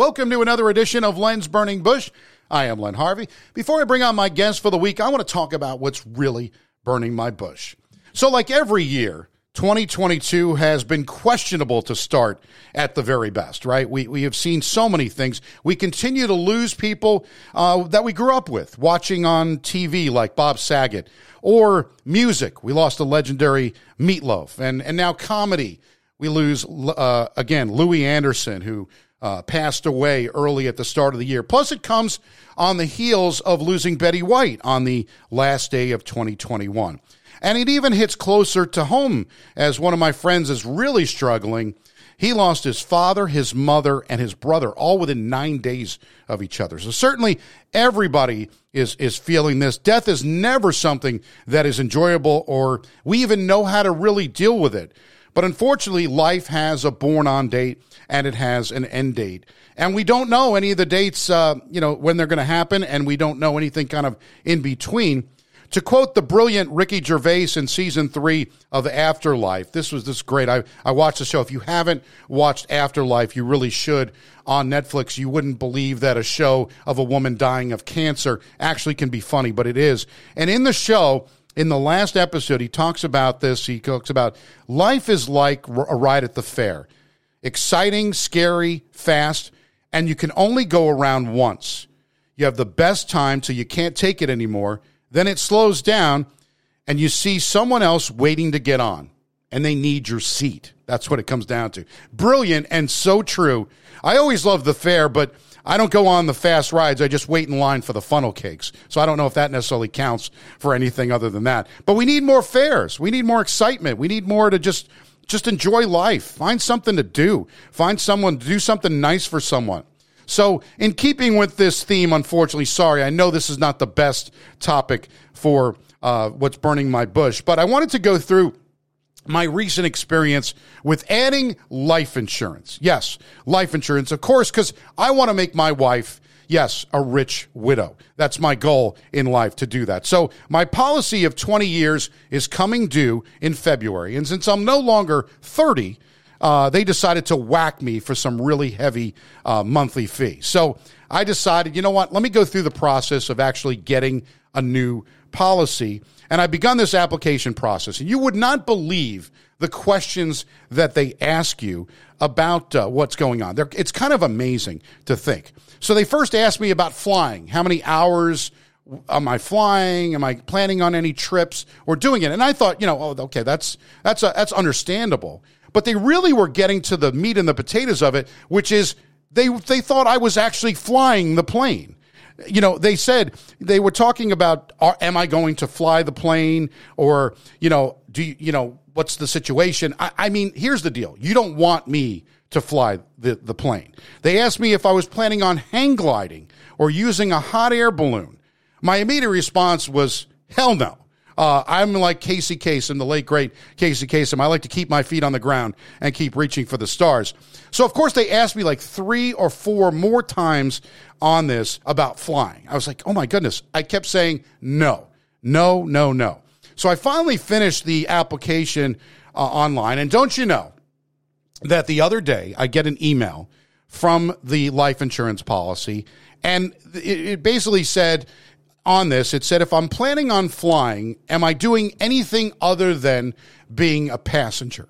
Welcome to another edition of Len's Burning Bush. I am Len Harvey. Before I bring on my guest for the week, I want to talk about what's really burning my bush. So, like every year, 2022 has been questionable to start at the very best, right? We, we have seen so many things. We continue to lose people uh, that we grew up with, watching on TV like Bob Saget, or music. We lost a legendary Meatloaf, and, and now comedy. We lose, uh, again, Louie Anderson, who uh, passed away early at the start of the year. Plus, it comes on the heels of losing Betty White on the last day of 2021. And it even hits closer to home as one of my friends is really struggling. He lost his father, his mother, and his brother all within nine days of each other. So certainly everybody is, is feeling this. Death is never something that is enjoyable or we even know how to really deal with it. But unfortunately, life has a born on date and it has an end date. And we don't know any of the dates, uh, you know, when they're going to happen, and we don't know anything kind of in between. To quote the brilliant Ricky Gervais in season three of Afterlife, this was this great. I, I watched the show. If you haven't watched Afterlife, you really should on Netflix. You wouldn't believe that a show of a woman dying of cancer actually can be funny, but it is. And in the show, in the last episode, he talks about this. He talks about life is like a ride at the fair exciting, scary, fast, and you can only go around once. You have the best time till you can't take it anymore. Then it slows down and you see someone else waiting to get on and they need your seat. That's what it comes down to. Brilliant and so true. I always love the fair, but I don't go on the fast rides. I just wait in line for the funnel cakes. So I don't know if that necessarily counts for anything other than that. But we need more fairs. We need more excitement. We need more to just just enjoy life. Find something to do. Find someone to do something nice for someone. So, in keeping with this theme, unfortunately, sorry, I know this is not the best topic for uh, what's burning my bush, but I wanted to go through my recent experience with adding life insurance. Yes, life insurance, of course, because I want to make my wife yes, a rich widow. That's my goal in life to do that. So my policy of 20 years is coming due in February. And since I'm no longer 30, uh, they decided to whack me for some really heavy uh, monthly fee. So I decided, you know what? Let me go through the process of actually getting a new policy. And I've begun this application process. And you would not believe the questions that they ask you about uh, what's going on. They're, it's kind of amazing to think. So they first asked me about flying. How many hours am I flying? Am I planning on any trips or doing it? And I thought, you know, oh, okay, that's that's a, that's understandable. But they really were getting to the meat and the potatoes of it, which is they they thought I was actually flying the plane. You know, they said they were talking about, are, am I going to fly the plane, or you know, do you, you know what's the situation? I, I mean, here's the deal: you don't want me to fly the, the plane. They asked me if I was planning on hang gliding or using a hot air balloon. My immediate response was, hell no. Uh, I'm like Casey Kasem, the late great Casey Kasem. I like to keep my feet on the ground and keep reaching for the stars. So, of course, they asked me like three or four more times on this about flying. I was like, oh my goodness. I kept saying no, no, no, no. So I finally finished the application uh, online. And don't you know, that the other day I get an email from the life insurance policy, and it basically said on this, it said, if I'm planning on flying, am I doing anything other than being a passenger?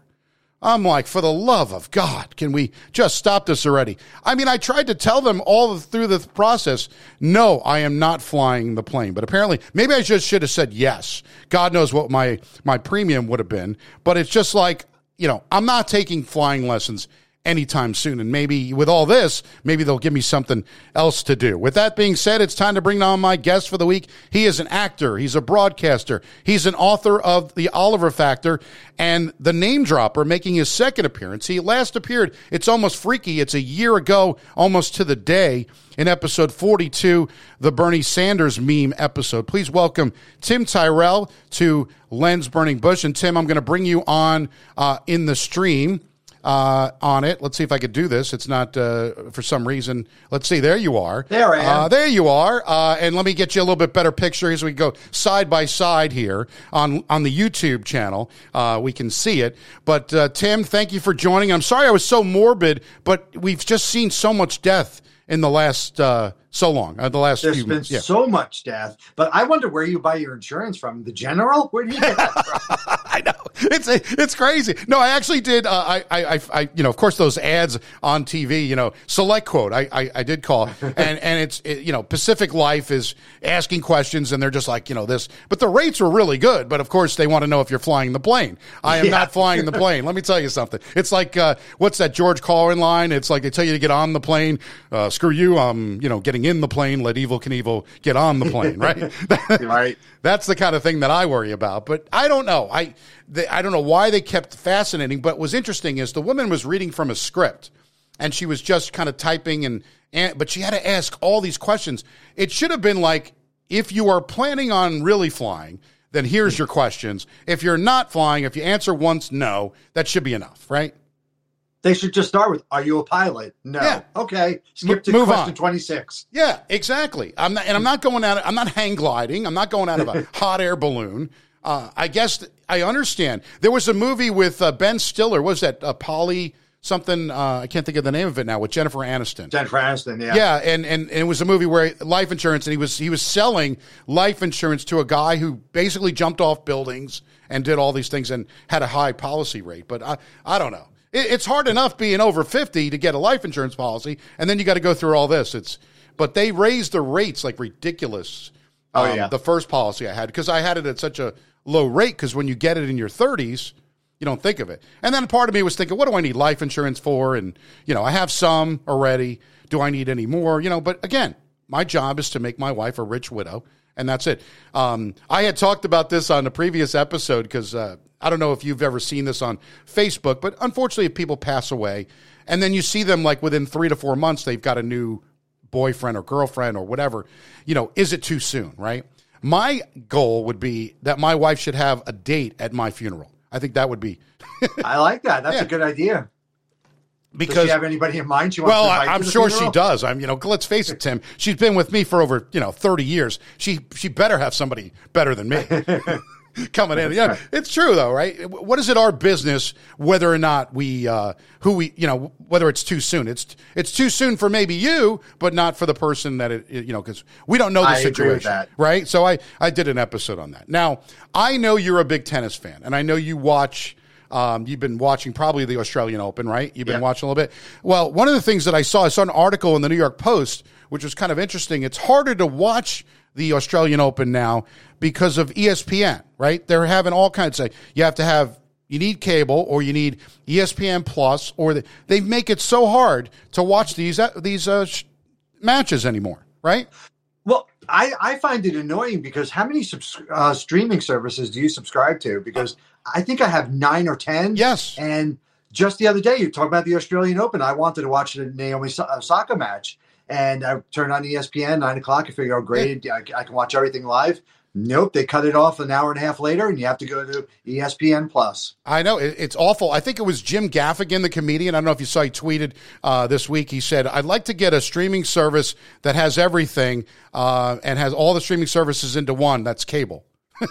I'm like, for the love of God, can we just stop this already? I mean, I tried to tell them all through the process, no, I am not flying the plane. But apparently, maybe I just should have said yes. God knows what my, my premium would have been. But it's just like, you know, I'm not taking flying lessons anytime soon. And maybe with all this, maybe they'll give me something else to do. With that being said, it's time to bring on my guest for the week. He is an actor. He's a broadcaster. He's an author of The Oliver Factor and The Name Dropper, making his second appearance. He last appeared, it's almost freaky. It's a year ago, almost to the day, in episode 42, the Bernie Sanders meme episode. Please welcome Tim Tyrell to Len's Burning Bush. And Tim, I'm going to bring you on uh, in the stream uh, on it. Let's see if I could do this. It's not uh, for some reason. Let's see. There you are. There I am. Uh, there you are. Uh, and let me get you a little bit better picture as we go side by side here on on the YouTube channel. Uh, we can see it. But uh, Tim, thank you for joining. I'm sorry I was so morbid, but we've just seen so much death in the last uh, so long. Uh, the last There's few been months. Yeah. so much death, but I wonder where you buy your insurance from. The general? Where do you get that from? I know it's it's crazy. No, I actually did. Uh, I, I I you know of course those ads on TV. You know, SelectQuote. I I, I did call and and it's it, you know Pacific Life is asking questions and they're just like you know this, but the rates were really good. But of course they want to know if you're flying the plane. I am Yeah. not flying the plane. Let me tell you something. It's like uh, what's that George Carlin line? It's like they tell you to get on the plane. Uh, screw you. I'm you know getting in the plane. Let Evel Knievel get on the plane. Right. right? That's the kind of thing that I worry about. But I don't know. I they, I don't know why they kept fascinating. But what was interesting is the woman was reading from a script, and she was just kind of typing and, and but she had to ask all these questions. It should have been like if you are planning on really flying. Then here's your questions. If you're not flying, if you answer once no, that should be enough, right? They should just start with, "Are you a pilot?" No. Yeah. Okay. Skip to move question on. twenty six. Yeah, exactly. I'm not, and I'm not going out. I'm not hang gliding. I'm not going out of a hot air balloon. Uh, I guess th- I understand. There was a movie with uh, Ben Stiller. What was that uh, Polly something? Uh, I can't think of the name of it now. With Jennifer Aniston. Jennifer Aniston. Yeah. Yeah, and, and, and it was a movie where life insurance, and he was he was selling life insurance to a guy who basically jumped off buildings and did all these things and had a high policy rate. But I I don't know. It, it's hard enough being over fifty to get a life insurance policy, and then you got to go through all this. It's but they raised the rates like ridiculous. Oh, um, yeah. the first policy I had because I had it at such a low rate. Because when you get it in your thirties, you don't think of it. And then part of me was thinking, what do I need life insurance for? And, you know, I have some already. Do I need any more? You know, but again, my job is to make my wife a rich widow, and that's it. Um, I had talked about this on a previous episode because uh, I don't know if you've ever seen this on Facebook, but unfortunately, if people pass away and then you see them like within three to four months, they've got a new boyfriend or girlfriend or whatever, you know, is it too soon, right? My goal would be that my wife should have a date at my funeral. I think that would be I like that. That's Yeah. a good idea. Does because she have anybody in mind? She wants well, I, I'm sure she does. I'm, you know, let's face it, Tim. She's been with me for over, you know, 30 years. She she better have somebody better than me coming in. Yeah, it's true though, right? What is it our business whether or not we uh who we, you know, whether it's too soon. It's it's too soon for maybe you, but not for the person that it, you know, cuz we don't know the I situation, right? So I I did an episode on that. Now, I know you're a big tennis fan and I know you watch um, you've been watching probably the Australian Open, right? You've been Yeah. watching a little bit. Well, one of the things that I saw, I saw an article in the New York Post, which was kind of interesting. It's harder to watch the Australian Open now because of ESPN, right? They're having all kinds of, you have to have, you need cable or you need ESPN Plus, or the, they make it so hard to watch these, uh, these uh, sh- matches anymore, right? Well, I, I find it annoying because how many subs- uh, streaming services do you subscribe to? Because I think I have nine or ten. Yes. And just the other day, you talked about the Australian Open. I wanted to watch the Naomi Sa- Osaka match, and I turned on ESPN nine o'clock. I figure, oh, great, I, I can watch everything live. Nope, they cut it off an hour and a half later, and you have to go to ESPN Plus. I know it, it's awful. I think it was Jim Gaffigan, the comedian. I don't know if you saw he tweeted uh, this week. He said, "I'd like to get a streaming service that has everything uh, and has all the streaming services into one. That's cable."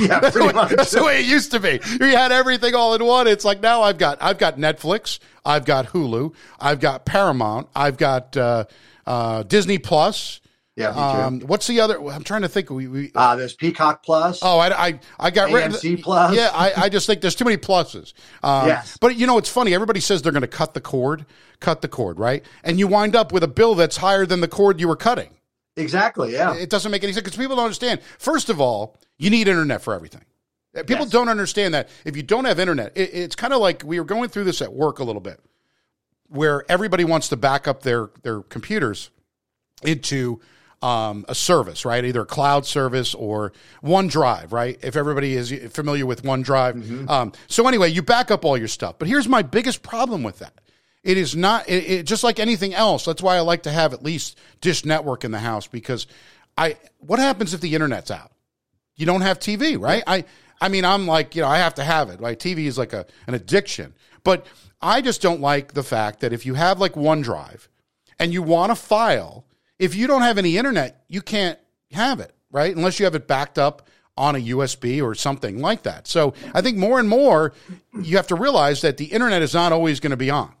Yeah, pretty much. That's the way it used to be. You had everything all in one. It's like now I've got I've got Netflix, I've got Hulu, I've got Paramount, I've got uh, uh, Disney Plus. Yeah. Um, what's the other? I'm trying to think. We, we Uh, there's Peacock Plus. Oh, I, I, I got rid of AMC Plus. Yeah, I, I just think there's too many pluses. Um, Yes. But you know, it's funny. Everybody says they're going to cut the cord, cut the cord, right? And you wind up with a bill that's higher than the cord you were cutting. Exactly. Yeah. It doesn't make any sense because people don't understand. First of all, you need internet for everything. People Yes. don't understand that if you don't have internet, it, it's kind of like we were going through this at work a little bit, where everybody wants to back up their their computers into um, a service, right? Either a cloud service or OneDrive, right? If everybody is familiar with OneDrive. Um, so anyway, you back up all your stuff. But here's my biggest problem with that. It is not it, it, just like anything else. That's why I like to have at least Dish Network in the house because I. What happens if the internet's out? You don't have TV, right? I. I mean, I'm like, you know, I have to have it. Right? TV is like a an addiction. But I just don't like the fact that if you have like OneDrive and you want a file, if you don't have any internet, you can't have it, right? Unless you have it backed up on a USB or something like that. So I think more and more you have to realize that the internet is not always going to be on.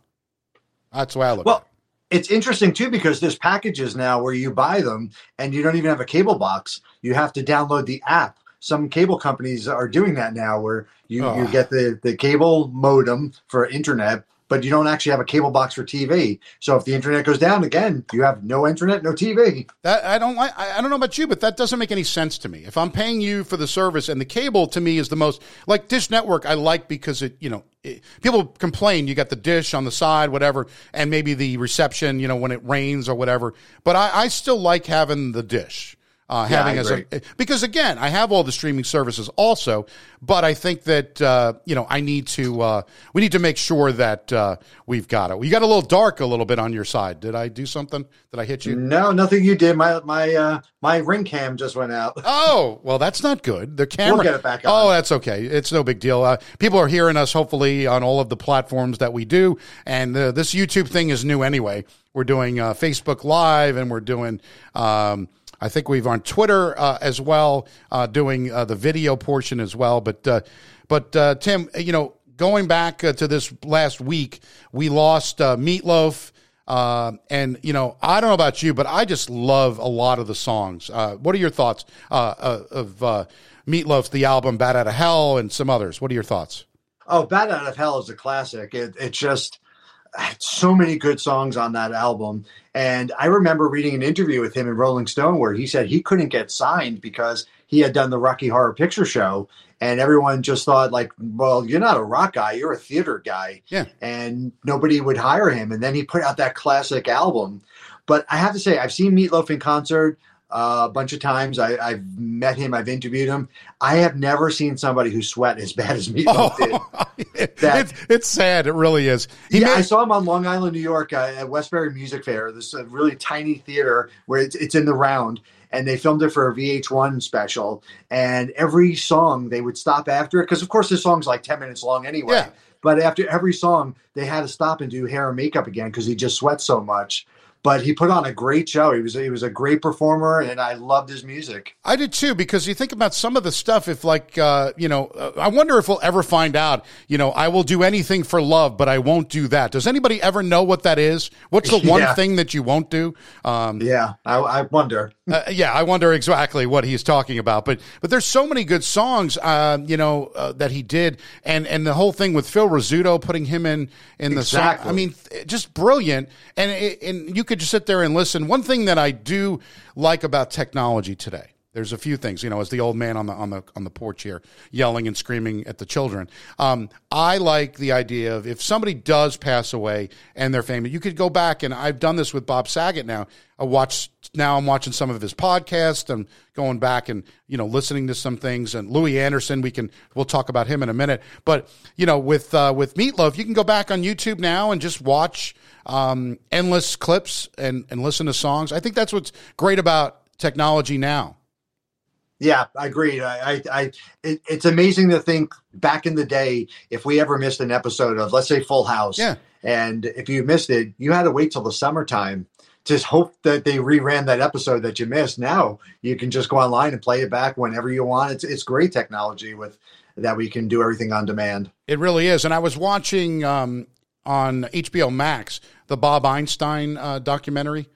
That's the way I look well, at it. It's interesting too because there's packages now where you buy them and you don't even have a cable box. You have to download the app. Some cable companies are doing that now where you, oh. you get the, the cable modem for internet, but you don't actually have a cable box for TV. So if the internet goes down again, you have no internet, no TV. That I don't like. I don't know about you, but that doesn't make any sense to me. If I'm paying you for the service and the cable to me is the most like Dish Network, I like because it you know it, people complain you got the dish on the side, whatever, and maybe the reception you know when it rains or whatever. But I, I still like having the dish uh, yeah, having as a because again I have all the streaming services also, but I think that uh, you know I need to uh, we need to make sure that uh, we've got it. You got a little dark a little bit on your side. Did I do something? Did I hit you? No, nothing. You did. My my uh, my ring cam just went out. oh well, that's not good. The camera. We'll get it back on. Oh, that's okay. It's no big deal. Uh, people are hearing us hopefully on all of the platforms that we do, and this YouTube thing is new anyway. We're doing Facebook Live and we're doing. Um, I think we've on Twitter uh, as well, uh, doing uh, the video portion as well. But uh, but uh, Tim, you know, going back uh, to this last week, we lost Meatloaf. and you know, I don't know about you, but I just love a lot of the songs. what are your thoughts of Meatloaf's the album "Bat Out of Hell" and some others? What are your thoughts? Oh, "Bat Out of Hell" is a classic. It, it just so many good songs on that album. And I remember reading an interview with him in Rolling Stone where he said he couldn't get signed because he had done the Rocky Horror Picture Show. And everyone just thought, like, well, you're not a rock guy, you're a theater guy. Yeah. And nobody would hire him. And then he put out that classic album. But I have to say, I've seen Meatloaf in concert uh, a bunch of times. I, have met him. I've interviewed him. I have never seen somebody who sweat as bad as Meatloaf oh, did. That, it's, it's, sad. It really is. He yeah, made, I saw him on Long Island, New York, uh, at Westbury Music Fair. This uh, really tiny theater where it's, it's in the round. And they filmed it for a VH1 special. And every song they would stop after it because, of course, the song's like ten minutes long anyway. Yeah. But after every song, they had to stop and do hair and makeup again because he just sweats so much but he put on a great show. He was he was a great performer, and I loved his music. I did too because you think about some of the stuff. If like uh, you know, uh, I wonder if we'll ever find out. You know, I will do anything for love, but I won't do that. Does anybody ever know what that is? What's the one yeah. thing that you won't do? Um, yeah, I, I wonder. uh, yeah, I wonder exactly what he's talking about. But but there's so many good songs, uh, you know, uh, that he did, and and the whole thing with Phil Rizzuto putting him in in the exactly. song. I mean, just brilliant. And and you could just sit there and listen. One thing that I do like about technology today. There's a few things, you know, as the old man on the on the on the porch here, yelling and screaming at the children. Um, I like the idea of if somebody does pass away and they're famous, you could go back and I've done this with Bob Saget now. I watch now. I'm watching some of his podcasts and going back and you know listening to some things. And Louie Anderson, we can we'll talk about him in a minute. But you know, with uh, with Meatloaf, you can go back on YouTube now and just watch um, endless clips and, and listen to songs. I think that's what's great about technology now. Yeah, I agree. I, I, I it, it's amazing to think back in the day if we ever missed an episode of, let's say, Full House. Yeah. And if you missed it, you had to wait till the summertime to hope that they reran that episode that you missed. Now you can just go online and play it back whenever you want. It's it's great technology with that we can do everything on demand. It really is. And I was watching um, on HBO Max the Bob Einstein uh, documentary.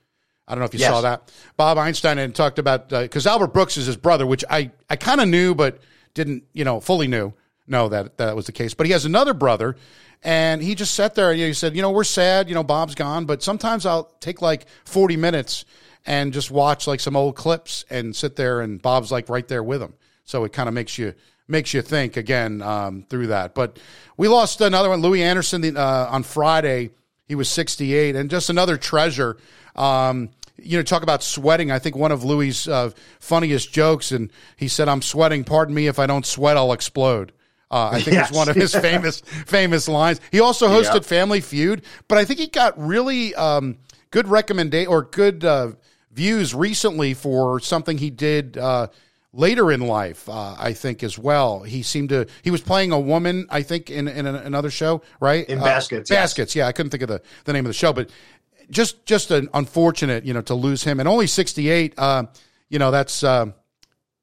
I don't know if you yes. saw that. Bob Einstein had talked about because uh, Albert Brooks is his brother, which I I kind of knew but didn't you know fully knew know that that was the case. But he has another brother, and he just sat there. You know, he said, you know, we're sad. You know, Bob's gone, but sometimes I'll take like forty minutes and just watch like some old clips and sit there, and Bob's like right there with him. So it kind of makes you makes you think again um, through that. But we lost another one, Louie Anderson, uh, on Friday. He was 68, and just another treasure. Um, you know, talk about sweating. I think one of Louie's uh, funniest jokes, and he said, "I'm sweating. Pardon me if I don't sweat, I'll explode." Uh, I think yes. it's one of his famous famous lines. He also hosted yep. Family Feud, but I think he got really um, good recommendation or good uh, views recently for something he did uh, later in life, uh, I think as well. He seemed to he was playing a woman, I think, in in another show, right? In Baskets, uh, yes. Baskets. Yeah, I couldn't think of the the name of the show, but just just an unfortunate, you know, to lose him and only sixty eight. Uh, you know, that's uh,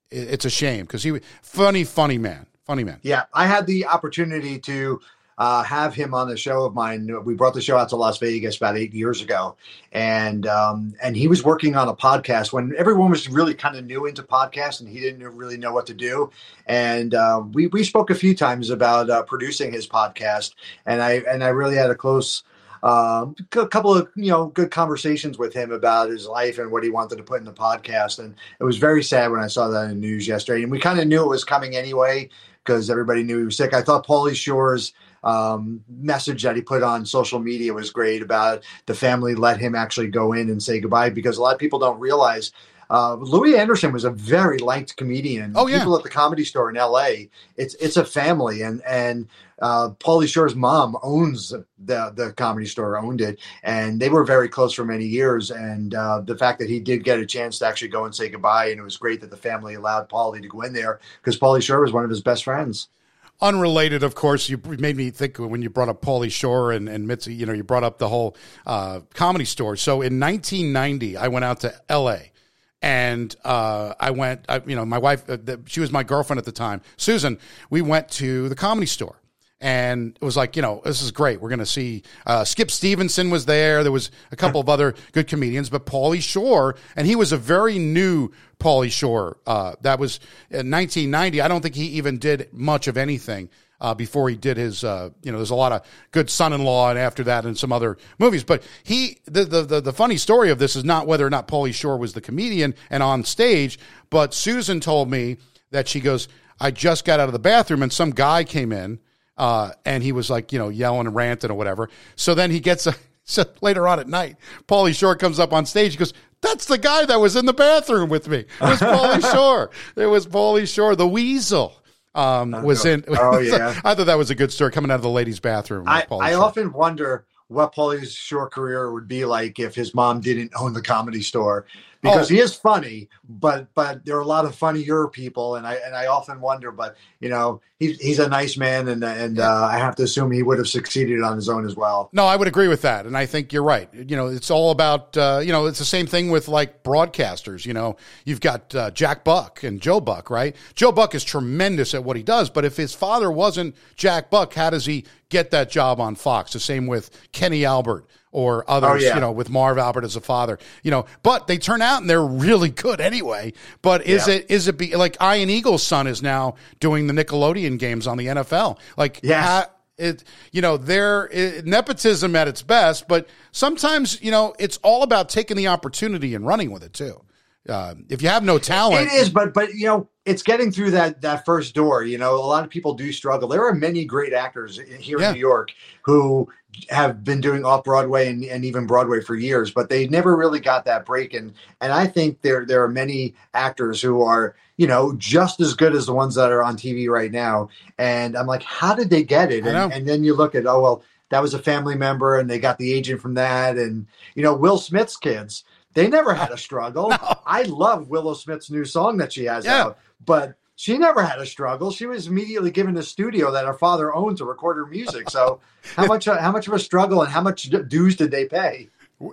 it- it's a shame because he was. funny, funny man, funny man. Yeah, I had the opportunity to uh, have him on the show of mine. We brought the show out to Las Vegas about eight years ago, and um, and he was working on a podcast when everyone was really kind of new into podcasts, and he didn't really know what to do. And uh, we we spoke a few times about uh, producing his podcast, and I and I really had a close. Um, a couple of you know good conversations with him about his life and what he wanted to put in the podcast, and it was very sad when I saw that in the news yesterday. And we kind of knew it was coming anyway because everybody knew he was sick. I thought Pauly Shore's um, message that he put on social media was great about the family let him actually go in and say goodbye because a lot of people don't realize uh, Louie Anderson was a very liked comedian. Oh, yeah. People at the comedy store in L.A. It's it's a family, and and uh, Pauly Shore's mom owns the the comedy store, owned it, and they were very close for many years. And uh, the fact that he did get a chance to actually go and say goodbye, and it was great that the family allowed Pauly to go in there because Pauly Shore was one of his best friends. Unrelated, of course, you made me think when you brought up Pauly Shore and, and Mitzi, you know, you brought up the whole uh, comedy store. So in 1990, I went out to LA and uh, I went, I, you know, my wife, uh, the, she was my girlfriend at the time, Susan. We went to the comedy store. And it was like, you know, this is great. We're going to see uh, Skip Stephenson was there. There was a couple of other good comedians, but Pauly Shore, and he was a very new Pauly Shore. Uh, that was in 1990. I don't think he even did much of anything uh, before he did his. Uh, you know, there's a lot of good son-in-law, and after that, and some other movies. But he, the, the the the funny story of this is not whether or not Pauly Shore was the comedian and on stage, but Susan told me that she goes, I just got out of the bathroom, and some guy came in. Uh, and he was like, you know, yelling and ranting or whatever. So then he gets a, so later on at night, Pauly Shore comes up on stage. He goes, "That's the guy that was in the bathroom with me. It was Pauly Shore. It was Pauly Shore, the weasel." Um, was in. Oh, yeah. I thought that was a good story coming out of the ladies' bathroom. I, I often wonder what Pauly Shore's career would be like if his mom didn't own the comedy store because Oh. he is funny, but but there are a lot of funnier people, and I and I often wonder, but you know he's he's a nice man, and and uh, I have to assume he would have succeeded on his own as well. No, I would agree with that, and I think you're right. You know, it's all about uh, you know, it's the same thing with like broadcasters. You know, you've got uh, Jack Buck and Joe Buck, right? Joe Buck is tremendous at what he does, but if his father wasn't Jack Buck, how does he get that job on Fox? The same with Kenny Albert or others. Oh, yeah. You know, with Marv Albert as a father. You know, but they turn out and they're really good anyway. But is Yeah. it is it be like Ian Eagle's son is now doing the Nickelodeon games on the NFL? Like, yeah. it you know there nepotism at its best but sometimes you know it's all about taking the opportunity and running with it too uh, if you have no talent It is, but but you know, it's getting through that that first door. You know, a lot of people do struggle. There are many great actors here Yeah. in New York who have been doing off Broadway and, and even Broadway for years, but they never really got that break. And and I think there there are many actors who are you know just as good as the ones that are on TV right now. And I'm like, how did they get it? And, and then you look at oh well, that was a family member, and they got the agent from that. And you know, Will Smith's kids. They never had a struggle. I love Willow Smith's new song that she has Yeah. out, but she never had a struggle. She was immediately given a studio that her father owned to record her music. So how much how much of a struggle and how much dues did they pay?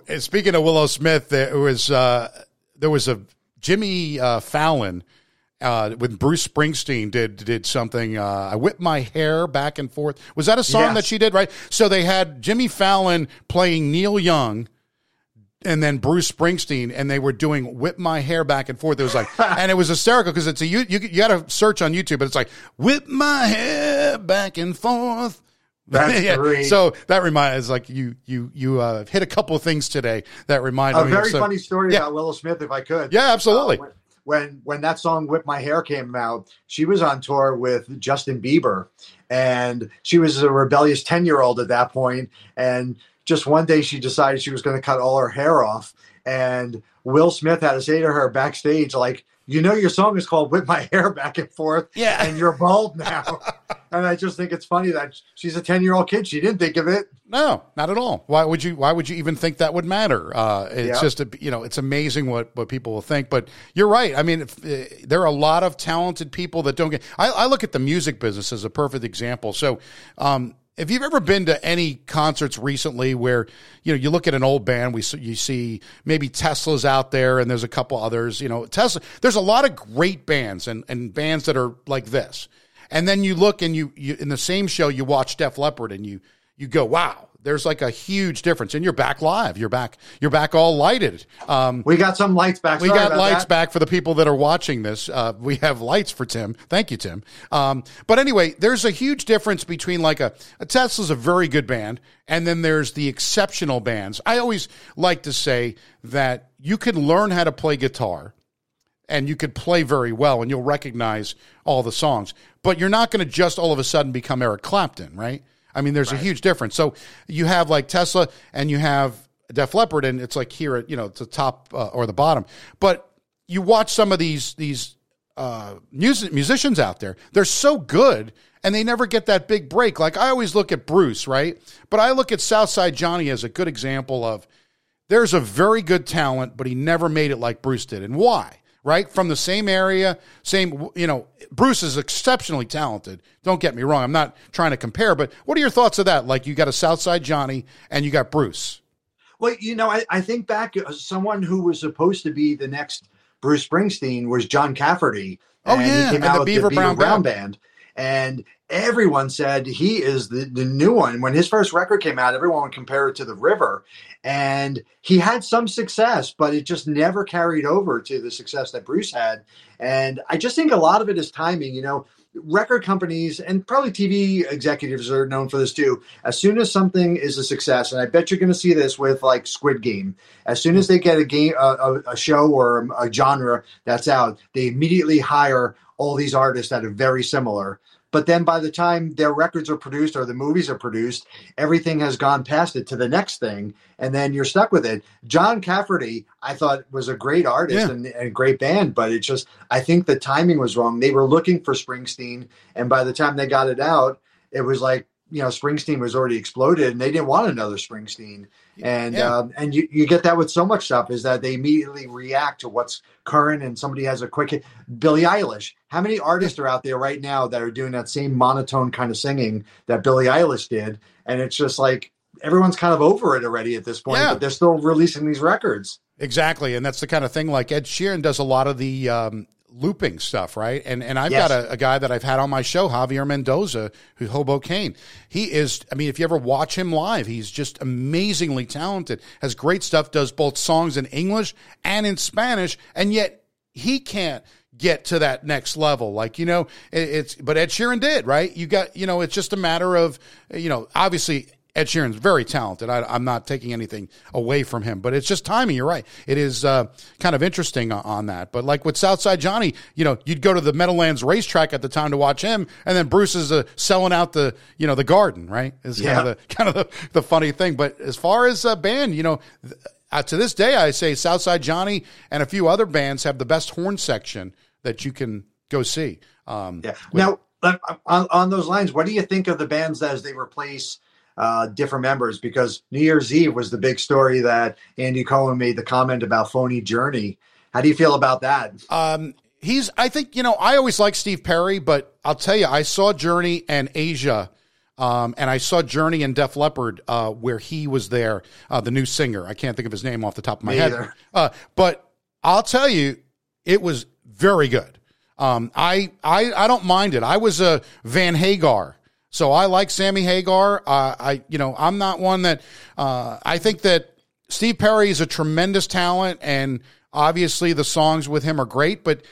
And speaking of willow smith there was uh, there was a jimmy uh, fallon uh, when Bruce Springsteen did did something, uh, I whipped my hair back and forth. Was that a song Yes. that she did? Right. So they had Jimmy Fallon playing Neil Young, and then Bruce Springsteen, and they were doing "Whip My Hair Back and Forth." It was like, and it was hysterical because it's a you you, you got to search on YouTube, but it's like "Whip My Hair Back and Forth." That's great. So that reminds like you you you uh, hit a couple of things today that reminded me. A very some- funny story Yeah. about Willow Smith, if I could. Yeah, absolutely. Uh, when when that song "Whip My Hair" came out, she was on tour with Justin Bieber, and she was a rebellious ten year old at that. And just one day, she decided she was going to cut all her hair off, and Will Smith had to say to her backstage, like. You know your song is called "Whip My Hair Back and Forth," Yeah. and you're bald now. and I just think it's funny that she's a ten year old kid. She didn't think of it. No, not at all. Why would you? Why would you even think that would matter? Uh, it's Yeah. just a, you know, it's amazing what what people will think. But you're right. I mean, if, uh, there are a lot of talented people that don't get. I, I look at the music business as a perfect example. So. Um, if you've ever been to any concerts recently where you know you look at an old band, we you see maybe Tesla's out there, and there's a couple others. You know, Tesla. There's a lot of great bands and and bands that are like this. And then you look and you, you in the same show you watch Def Leppard and you you go, wow, there's like a huge difference. And you're back live. You're back. You're back all lighted. Um, We got some lights back. we got lights that. back for the people that are watching this. Uh, we have lights for Tim. Thank you, Tim. Um, but anyway, there's a huge difference between like a, a Tesla's a very good band, and then there's the exceptional bands. I always like to say that you can learn how to play guitar and you could play very well and you'll recognize all the songs, but you're not going to just all of a sudden become Eric Clapton, right? I mean, there's a huge difference. So you have like Tesla and you have Def Leppard, and it's like here at you know the top uh, or the bottom. But you watch some of these these uh, music musicians out there; they're so good, and they never get that big break. Like I always look at Bruce, right? But I look at Southside Johnny as a good example of there's a very good talent, but he never made it like Bruce did. And why? Right? From the same area, same, you know, Bruce is exceptionally talented. Don't get me wrong. I'm not trying to compare, but what are your thoughts of that? Like you got a Southside Johnny and you got Bruce. Well, you know, I, I think back uh, someone who was supposed to be the next Bruce Springsteen was John Cafferty. Oh, and yeah, he came and out the with Beaver the Beaver Brown Brown, Band. band. and everyone said he is the, the new one. When his first record came out, everyone would compare it to the River, and he had some success, but it just never carried over to the success that Bruce had. And I just think a lot of it is timing. You know, record companies and probably TV executives are known for this too. As soon as something is a success, and I bet you're going to see this with like Squid Game, as soon as they get a game, a, a show or a genre that's out, they immediately hire all these artists that are very similar. But then by the time their records are produced or the movies are produced, everything has gone past it to the next thing, and then you're stuck with it. John Cafferty, I thought was a great artist Yeah. and, and a great band, but it's just I think the timing was wrong. They were looking for Springsteen, and by the time they got it out, it was like you know Springsteen was already exploded, and they didn't want another Springsteen. And Yeah. um, and you, you get that with so much stuff is that they immediately react to what's current, and somebody has a quick hit. Billie Eilish. How many artists are out there right now that are doing that same monotone kind of singing that Billie Eilish did? And it's just like everyone's kind of over it already at this point, Yeah. but they're still releasing these records. Exactly, and that's the kind of thing like Ed Sheeran does a lot of the um, looping stuff, right? And and I've Yes. got a, a guy that I've had on my show, Javier Mendoza, who Hoboken. He is, I mean, if you ever watch him live, he's just amazingly talented. Has great stuff. Does both songs in English and in Spanish, and yet he can't get to that next level. Like you know, it, it's but Ed Sheeran did, right? You got you know, it's just a matter of you know, obviously. Ed Sheeran's very talented. I, I'm not taking anything away from him, but it's just timing. You're right. It is uh, kind of interesting on, on that. But like with Southside Johnny, you know, you'd go to the Meadowlands racetrack at the time to watch him, and then Bruce is uh, selling out the you know the garden. Right? Is kind of the kind of the, the funny thing. But as far as a band, you know. th- Uh, to this day, I say Southside Johnny and a few other bands have the best horn section that you can go see. Um, Yeah. Now, uh, on, on those lines, what do you think of the bands as they replace uh, different members? Because New Year's Eve was the big story that Andy Cohen made the comment about phony Journey. How do you feel about that? Um, he's, I think, you know, I always like Steve Perry, but I'll tell you, I saw Journey and Asia. Um, and I saw Journey and Def Leppard, uh, where he was there, uh, the new singer. I can't think of his name off the top of my Me head. Uh, but I'll tell you, it was very good. Um, I, I, I don't mind it. I was a Van Hagar. So I like Sammy Hagar. Uh, I, you know, I'm not one that, uh, I think that Steve Perry is a tremendous talent and obviously the songs with him are great, but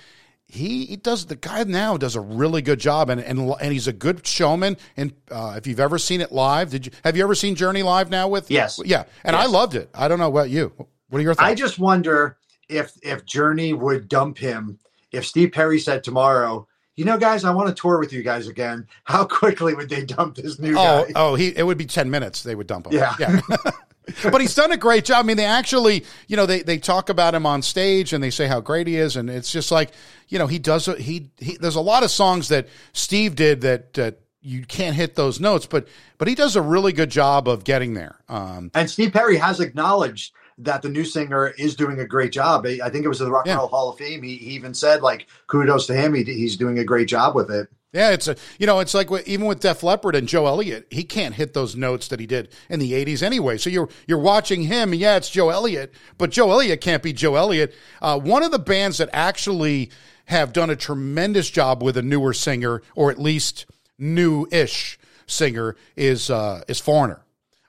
he, he does the guy now does a really good job and and, and he's a good showman and uh, if you've ever seen it live did you have you ever seen Journey live now with Yes. yeah and I Yes. loved it I don't know about you what are your thoughts I just wonder if if Journey would dump him if Steve Perry said tomorrow, you know, guys, I want to tour with you guys again. How quickly would they dump this new oh guy? oh he it would be 10 minutes they would dump him Yeah. yeah but he's done a great job. I mean, they actually, you know, they, they talk about him on stage and they say how great he is, and it's just like, you know, he does. He, he there's a lot of songs that Steve did that uh, you can't hit those notes, but but he does a really good job of getting there. Um, and Steve Perry has acknowledged that the new singer is doing a great job. I think it was the Rock and yeah. Roll Hall of Fame. He, he, even said like kudos to him. He, he's doing a great job with it. Yeah, it's a you know it's like even with Def Leppard and Joe Elliott, he can't hit those notes that he did in the '80s anyway. So you're you're watching him. Yeah, it's Joe Elliott, but Joe Elliott can't be Joe Elliott. Uh, one of the bands that actually have done a tremendous job with a newer singer, or at least new-ish singer, is uh, is Foreigner.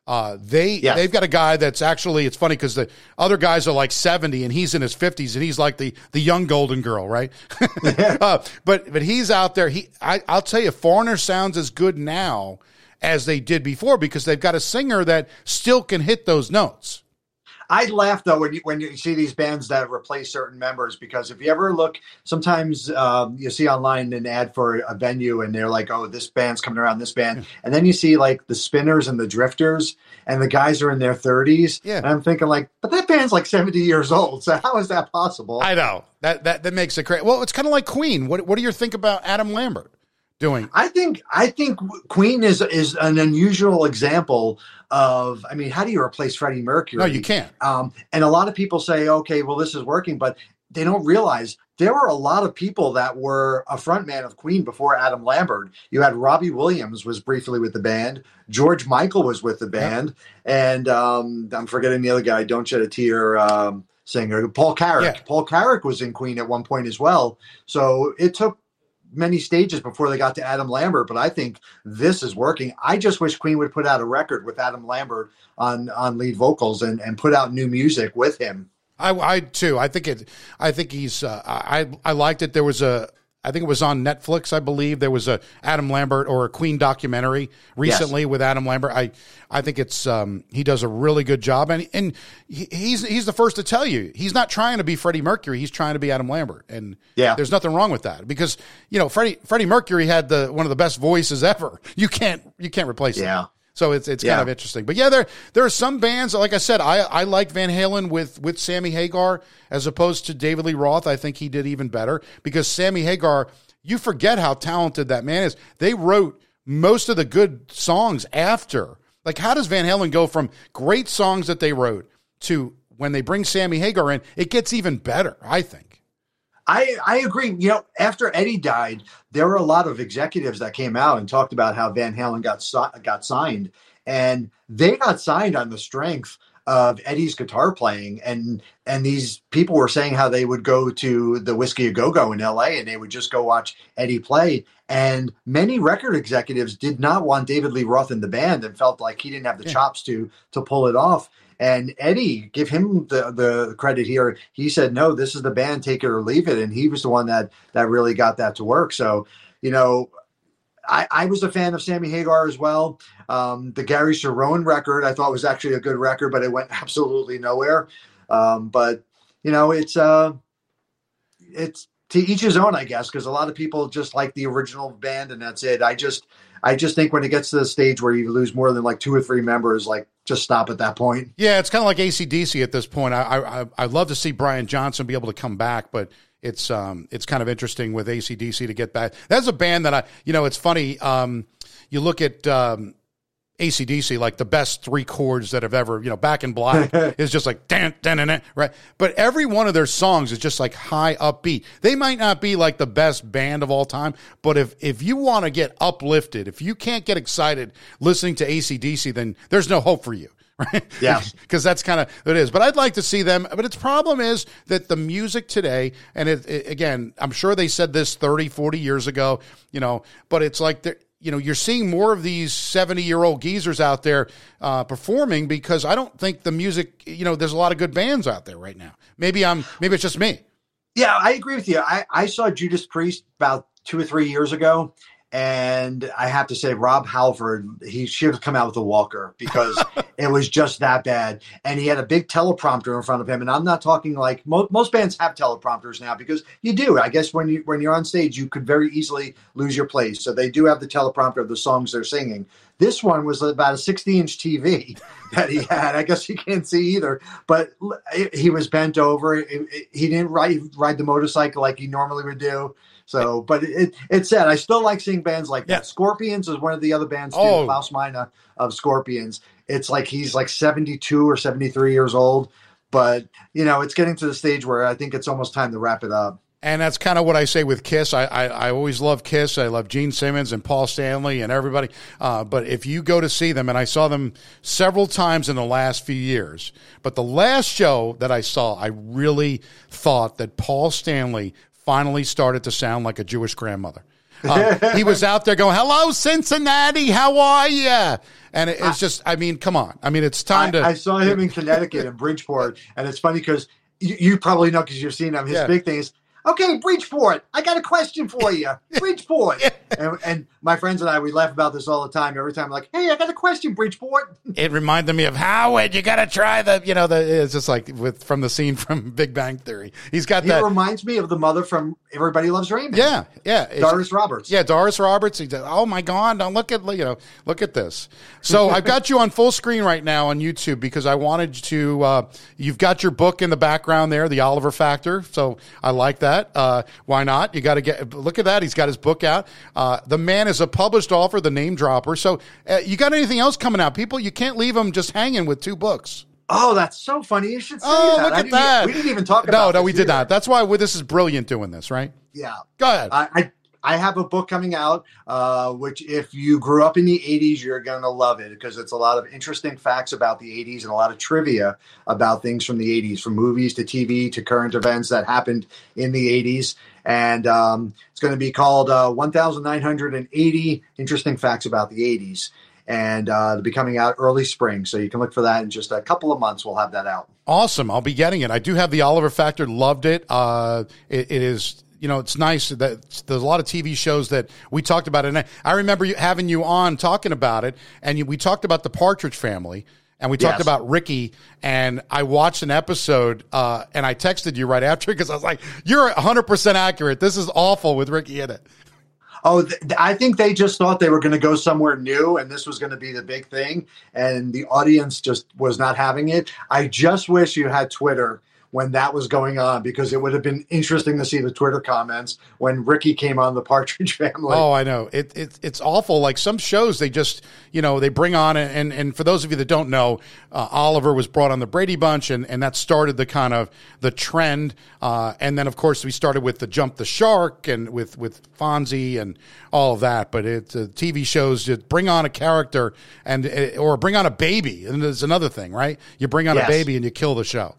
Uh, they yes. they've got a guy that's actually it's funny because the other guys are like seventy and he's in his fifties and he's like the the young golden girl, right? uh, but but he's out there. He I, I'll tell you, Foreigner sounds as good now as they did before because they've got a singer that still can hit those notes. I laugh though when you when you see these bands that replace certain members because if you ever look, sometimes um, you see online an ad for a venue and they're like, "Oh, this band's coming around, this band," yeah. and then you see like the Spinners and the Drifters, and the guys are in their thirties. Yeah, and I'm thinking like, but that band's like seventy years old, so how is that possible? I know that that that makes it crazy. Well, it's kind of like Queen. What what do you think about Adam Lambert? Doing? I think I think Queen is is an unusual example of. I mean, how do you replace Freddie Mercury? No, you can't. Um, and a lot of people say, okay, well, this is working, but they don't realize there were a lot of people that were a frontman of Queen before Adam Lambert. You had Robbie Williams was briefly with the band. George Michael was with the band, yep. and um, I'm forgetting the other guy. Don't shed a tear. Um, singer Paul Carrack. Yeah. Paul Carrack was in Queen at one point as well. So it took many stages before they got to Adam Lambert, but I think this is working. I just wish Queen would put out a record with Adam Lambert on on lead vocals and and put out new music with him. I, I too. I think it. I think he's. Uh, I I liked it. There was a I think it was on Netflix. I believe there was a Adam Lambert or a Queen documentary recently yes. with Adam Lambert. I I think it's um, he does a really good job, and and he's he's the first to tell you he's not trying to be Freddie Mercury. He's trying to be Adam Lambert, and yeah, there's nothing wrong with that because you know Freddie Freddie Mercury had the one of the best voices ever. You can't you can't replace yeah. Him. So it's it's yeah. kind of interesting. But yeah, there there are some bands like I said, I I like Van Halen with with Sammy Hagar as opposed to David Lee Roth. I think he did even better because Sammy Hagar, you forget how talented that man is. They wrote most of the good songs after. Like how does Van Halen go from great songs that they wrote to when they bring Sammy Hagar in, it gets even better, I think. I, I agree. You know, after Eddie died, there were a lot of executives that came out and talked about how Van Halen got got signed, and they got signed on the strength of Eddie's guitar playing, and and these people were saying how they would go to the Whisky a Go Go in L.A. and they would just go watch Eddie play. And many record executives did not want David Lee Roth in the band and felt like he didn't have the yeah. chops to to pull it off. And Eddie, give him the, the credit here. He said, no, this is the band, take it or leave it. And he was the one that that really got that to work. So, you know, I, I was a fan of Sammy Hagar as well. Um, the Gary Cherone record I thought was actually a good record, but it went absolutely nowhere. Um, but you know, it's uh, it's to each his own, I guess, because a lot of people just like the original band and that's it. I just I just think when it gets to the stage where you lose more than like two or three members, like just stop at that point. Yeah, it's kind of like ACDC at this point. I, I I'd love to see Brian Johnson be able to come back, but it's um it's kind of interesting with ACDC to get back. That's a band that I you know it's funny. Um, you look at um, ACDC, like the best three chords that have ever, you know, Back in Black is just like, dan, dan, dan, right? But every one of their songs is just like high upbeat. They might not be like the best band of all time, but if, if you want to get uplifted, if you can't get excited listening to ACDC, then there's no hope for you. Right? Yeah. Because that's kind of it is. But I'd like to see them. But its problem is that the music today, and it, it, again, I'm sure they said this 30, 40 years ago, you know, but it's like they're, you know, you're seeing more of these 70 year old geezers out there uh, performing because I don't think the music, you know, there's a lot of good bands out there right now. Maybe I'm, maybe it's just me. Yeah, I agree with you. I, I saw Judas Priest about two or three years ago, and I have to say, Rob Halford, he should have come out with a walker because it was just that bad. And he had a big teleprompter in front of him. And I'm not talking like mo- most bands have teleprompters now because you do. I guess when you when you're on stage, you could very easily lose your place. So they do have the teleprompter of the songs they're singing. This one was about a 60 inch TV that he had. I guess you can't see either, but he was bent over. He didn't ride ride the motorcycle like he normally would do So, but it it's sad. I still like seeing bands like Yeah. that. Scorpions is one of the other bands too. Oh. Klaus Meine of Scorpions. It's like he's like seventy two or seventy three years old. But you know, it's getting to the stage where I think it's almost time to wrap it up. And that's kind of what I say with Kiss. I, I, I always love Kiss. I love Gene Simmons and Paul Stanley and everybody. Uh, but if you go to see them, and I saw them several times in the last few years, but the last show that I saw, I really thought that Paul Stanley finally started to sound like a Jewish grandmother. Uh, he was out there going, "Hello, Cincinnati, how are you?" And it, it's just, I mean, come on. I mean, it's time I, to. I saw him in Connecticut in Bridgeport, and it's funny because you, you probably know because you've seen him. His Yeah. big thing is, "Okay, Bridgeport, I got a question for you, Bridgeport." and, and my friends and I, we laugh about this all the time. Every time, like, "Hey, I got a question, Bridgeport." it reminded me of Howard. You got to try the, you know, the. It's just like with from the scene from Big Bang Theory. He's got He that. reminds me of the mother from Everybody Loves Raymond. Yeah, yeah. Doris Roberts. Yeah, Doris Roberts. He said, "Oh my God! Now look at you know, look at this." So I've got you on full screen right now on YouTube because I wanted to. Uh, you've got your book in the background there, The Oliver Factor. So I like that. Uh, why not? You got to get look at that. He's got his book out. Uh, the man is a published author, the name dropper. So uh, you got anything else coming out? People, you can't leave them just hanging with two books. Oh, that's so funny. You should say Oh, that. look at that! We didn't even talk No, about no, this we did either. not. That's why this is brilliant doing this, right? Yeah. Go ahead. I, I I have a book coming out, uh, which if you grew up in the '80s, you're gonna love it because it's a lot of interesting facts about the '80s and a lot of trivia about things from the '80s, from movies to TV to current events that happened in the '80s. And um, it's going to be called uh, 1,980 Interesting Facts About the '80s, and uh, it'll be coming out early spring. So you can look for that in just a couple of months. We'll have that out. Awesome. I'll be getting it. I do have the Oliver Factor. Loved it. Uh, it, it is, you know, it's nice that there's a lot of TV shows that we talked about. And I, I remember you, having you on talking about it. And you, we talked about the Partridge family and we talked Yes. about Ricky. And I watched an episode uh, and I texted you right after because I was like, you're 100% accurate. This is awful with Ricky in it. Oh, th- I think they just thought they were going to go somewhere new and this was going to be the big thing. And the audience just was not having it. I just wish you had Twitter when that was going on because it would have been interesting to see the Twitter comments when Ricky came on the Partridge family. Oh, I know. It, it it's awful. Like some shows, they just you know they bring on and and for those of you that don't know, uh, Oliver was brought on the Brady Bunch, and and that started the kind of the trend. Uh, and then of course we started with the Jump the Shark and with with Fonzie and all of that. But it's uh, TV shows just bring on a character and uh, or bring on a baby, and there's another thing, right? You bring on a baby and you kill the show.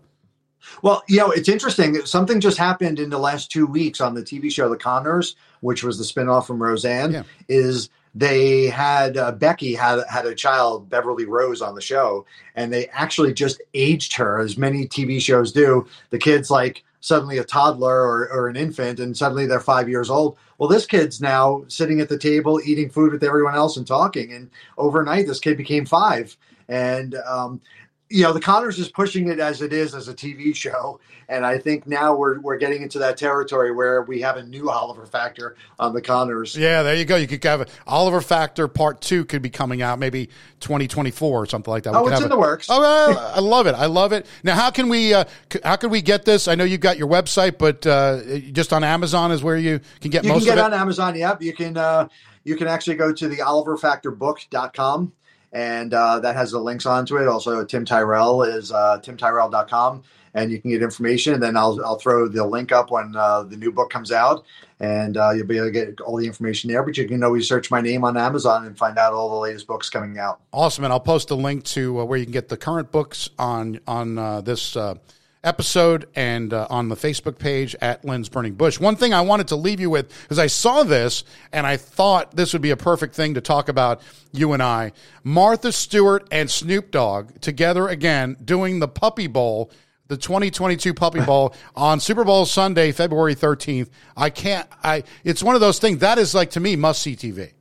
Well, you know, it's interesting. Something just happened in the last two weeks on the TV show The Connors, which was the spinoff from Roseanne. Yeah. Is they had uh, Becky had had a child, Beverly Rose, on the show, and they actually just aged her, as many TV shows do. The kid's like suddenly a toddler or, or an infant, and suddenly they're five years old. Well, this kid's now sitting at the table eating food with everyone else and talking, and overnight this kid became five. And um, you know, the Connors is pushing it as it is as a TV show, and I think now we're we're getting into that territory where we have a new Oliver Factor on the Connors. Yeah, there you go. You could have a, Oliver Factor Part Two could be coming out maybe 2024 or something like that. We Oh, it's in the works. Oh, I, I love it. I love it. Now, how can we? Uh, how can we get this? I know you've got your website, but uh, just on Amazon is where you can get You most can get of it it. on Amazon. Yep, you can uh, you can actually go to the OliverFactorBook.com, and uh, that has the links onto it. Also, Tim Tyrell is uh, timtyrell.com, and you can get information. And then I'll I'll throw the link up when uh, the new book comes out, and uh, you'll be able to get all the information there. But you can always search my name on Amazon and find out all the latest books coming out. Awesome, and I'll post a link to uh, where you can get the current books on on uh, this uh, episode and uh, on the Facebook page at Lynn's Burning Bush. One thing I wanted to leave you with because I saw this and I thought this would be a perfect thing to talk about. You and I, Martha Stewart and Snoop Dogg together again doing the Puppy Bowl. The 2022 Puppy Bowl on Super Bowl Sunday, February 13th. I can't. I. It's one of those things that is like to me must see TV.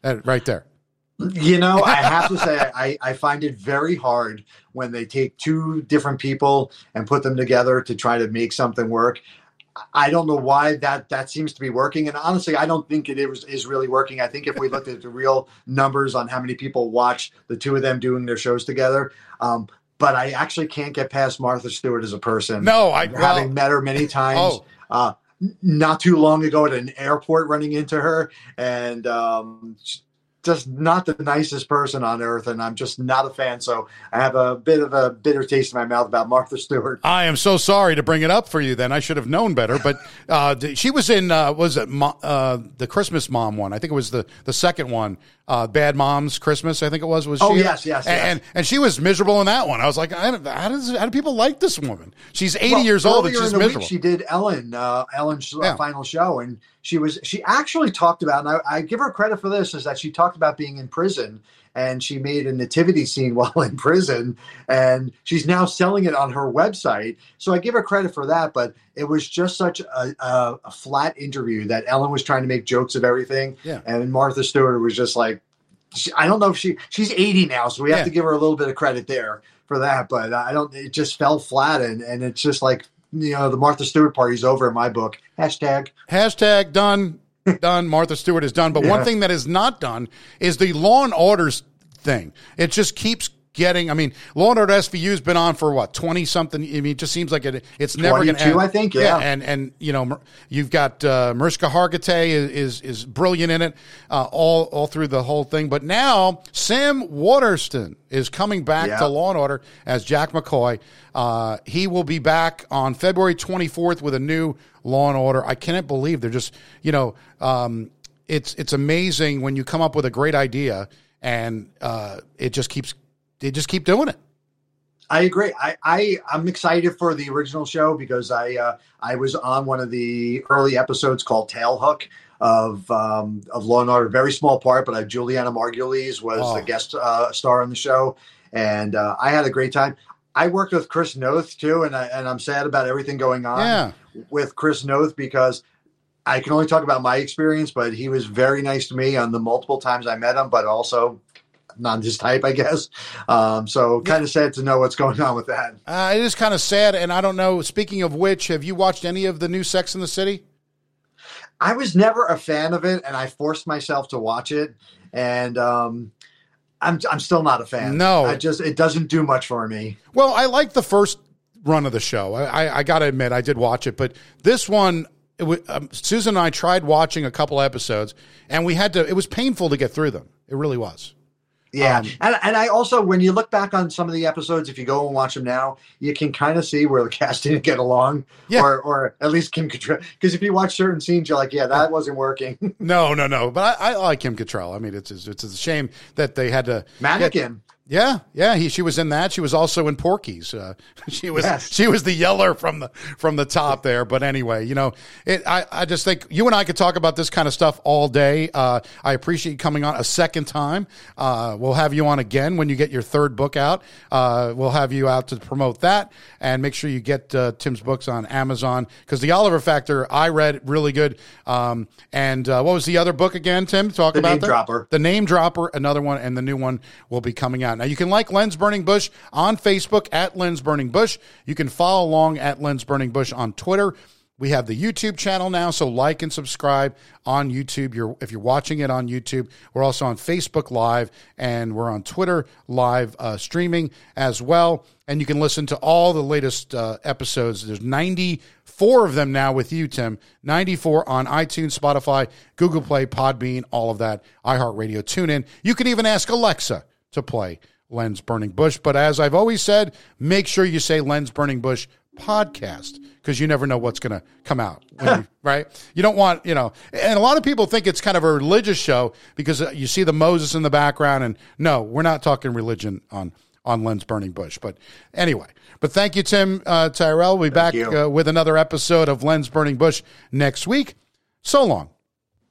That right there. You know, I have to say, I, I find it very hard when they take two different people and put them together to try to make something work. I don't know why that that seems to be working, and honestly, I don't think it is, is really working. I think if we looked at the real numbers on how many people watch the two of them doing their shows together, um, but I actually can't get past Martha Stewart as a person. No, I having well, met her many times. Oh. Uh, not too long ago at an airport running into her and um, just not the nicest person on earth, and I'm just not a fan. So I have a bit of a bitter taste in my mouth about Martha Stewart. I am so sorry to bring it up for you. Then I should have known better. But uh, she was in uh, was it uh, the Christmas Mom one? I think it was the the second one. Uh, Bad Moms Christmas, I think it was. Was oh she? yes, yes, and, yes. and and she was miserable in that one. I was like, I don't- how does how do people like this woman? She's eighty Well, years old and she's in the miserable. Week, she did Ellen, uh, Ellen's uh, Yeah. final show, and she was she actually talked about, and I, I give her credit for this, is that she talked about being in prison, and she made a nativity scene while in prison, and she's now selling it on her website. So I give her credit for that, but it was just such a, a, a flat interview that Ellen was trying to make jokes of everything, Yeah. and Martha Stewart was just like. She, I don't know if she she's 80 now, so we have Yeah. to give her a little bit of credit there for that. But I don't. It just fell flat, and and it's just like you know the Martha Stewart party's over in my book. Hashtag. Hashtag done. Done. Martha Stewart is done. But one thing that is not done is the Law and Orders thing. It just keeps getting. I mean, Law and Order SVU has been on for what twenty something. I mean, it just seems like it. It's never going to end. I think, yeah. and and you know, you've got uh, Mariska Hargitay is, is is brilliant in it, uh, all all through the whole thing. But now Sam Waterston is coming back Yeah. to Law and Order as Jack McCoy. Uh, he will be back on February 24th with a new Law and Order. I cannot believe they're just, you know, um, it's it's amazing when you come up with a great idea and uh, it just keeps they just keep doing it. I agree. I, I I'm excited for the original show because I uh, I was on one of the early episodes called Tailhook of um, of Law and Order. Very small part, but uh, Julianna Margulies was Oh. the guest uh, star on the show, and uh, I had a great time. I worked with Chris Noth too, and I, and I'm sad about everything going on Yeah. with Chris Noth because I can only talk about my experience, but he was very nice to me on the multiple times I met him, but also not his type, I guess. Um, so kind of sad to know what's going on with that. Uh, it is kind of sad, and I don't know. Speaking of which, have you watched any of the new Sex in the City? I was never a fan of it, and I forced myself to watch it, and um, I'm I'm still not a fan. No. I just it doesn't do much for me. Well, I like the first run of the show. I, I, I got to admit, I did watch it, but this one, it wa- um, Susan and I tried watching a couple episodes, and we had to. It was painful to get through them. It really was. Yeah, Um, and and I also when you look back on some of the episodes, if you go and watch them now, you can kind of see where the cast didn't get along, Yeah. or or at least Kim Cattrall. Because if you watch certain scenes, you're like, yeah, that wasn't working. No, no, no. But I, I like Kim Cattrall. I mean, it's it's a shame that they had to. get- Mannequin. Yeah, yeah. He, she was in that. She was also in Porky's. Uh, she was Yes. she was the yeller from the from the top there. But anyway, you know, it. I, I just think you and I could talk about this kind of stuff all day. Uh, I appreciate you coming on a second time. Uh, we'll have you on again when you get your third book out. Uh, we'll have you out to promote that and make sure you get uh, Tim's books on Amazon because the Oliver Factor I read really good. Um, and uh, what was the other book again, Tim? Talk The about Name that. Dropper. The Name Dropper, another one, and the new one will be coming out. Now, you can like Lens Burning Bush on Facebook at Lens Burning Bush. You can follow along at Lens Burning Bush on Twitter. We have the YouTube channel now, so like and subscribe on YouTube. You're, if you're watching it on YouTube, we're also on Facebook Live and we're on Twitter Live uh, streaming as well. And you can listen to all the latest uh, episodes. There's 94 of them now with you, Tim. 94 on iTunes, Spotify, Google Play, Podbean, all of that, iHeartRadio, TuneIn. You can even ask Alexa to play Lens Burning Bush. But as I've always said, make sure you say Lens Burning Bush podcast because you never know what's going to come out, you, right? You don't want, you know, and a lot of people think it's kind of a religious show because uh, you see the Moses in the background. And no, we're not talking religion on on Lens Burning Bush. But anyway, but thank you, Tim uh, Tyrell. We'll be back uh, with another episode of Lens Burning Bush next week. So long.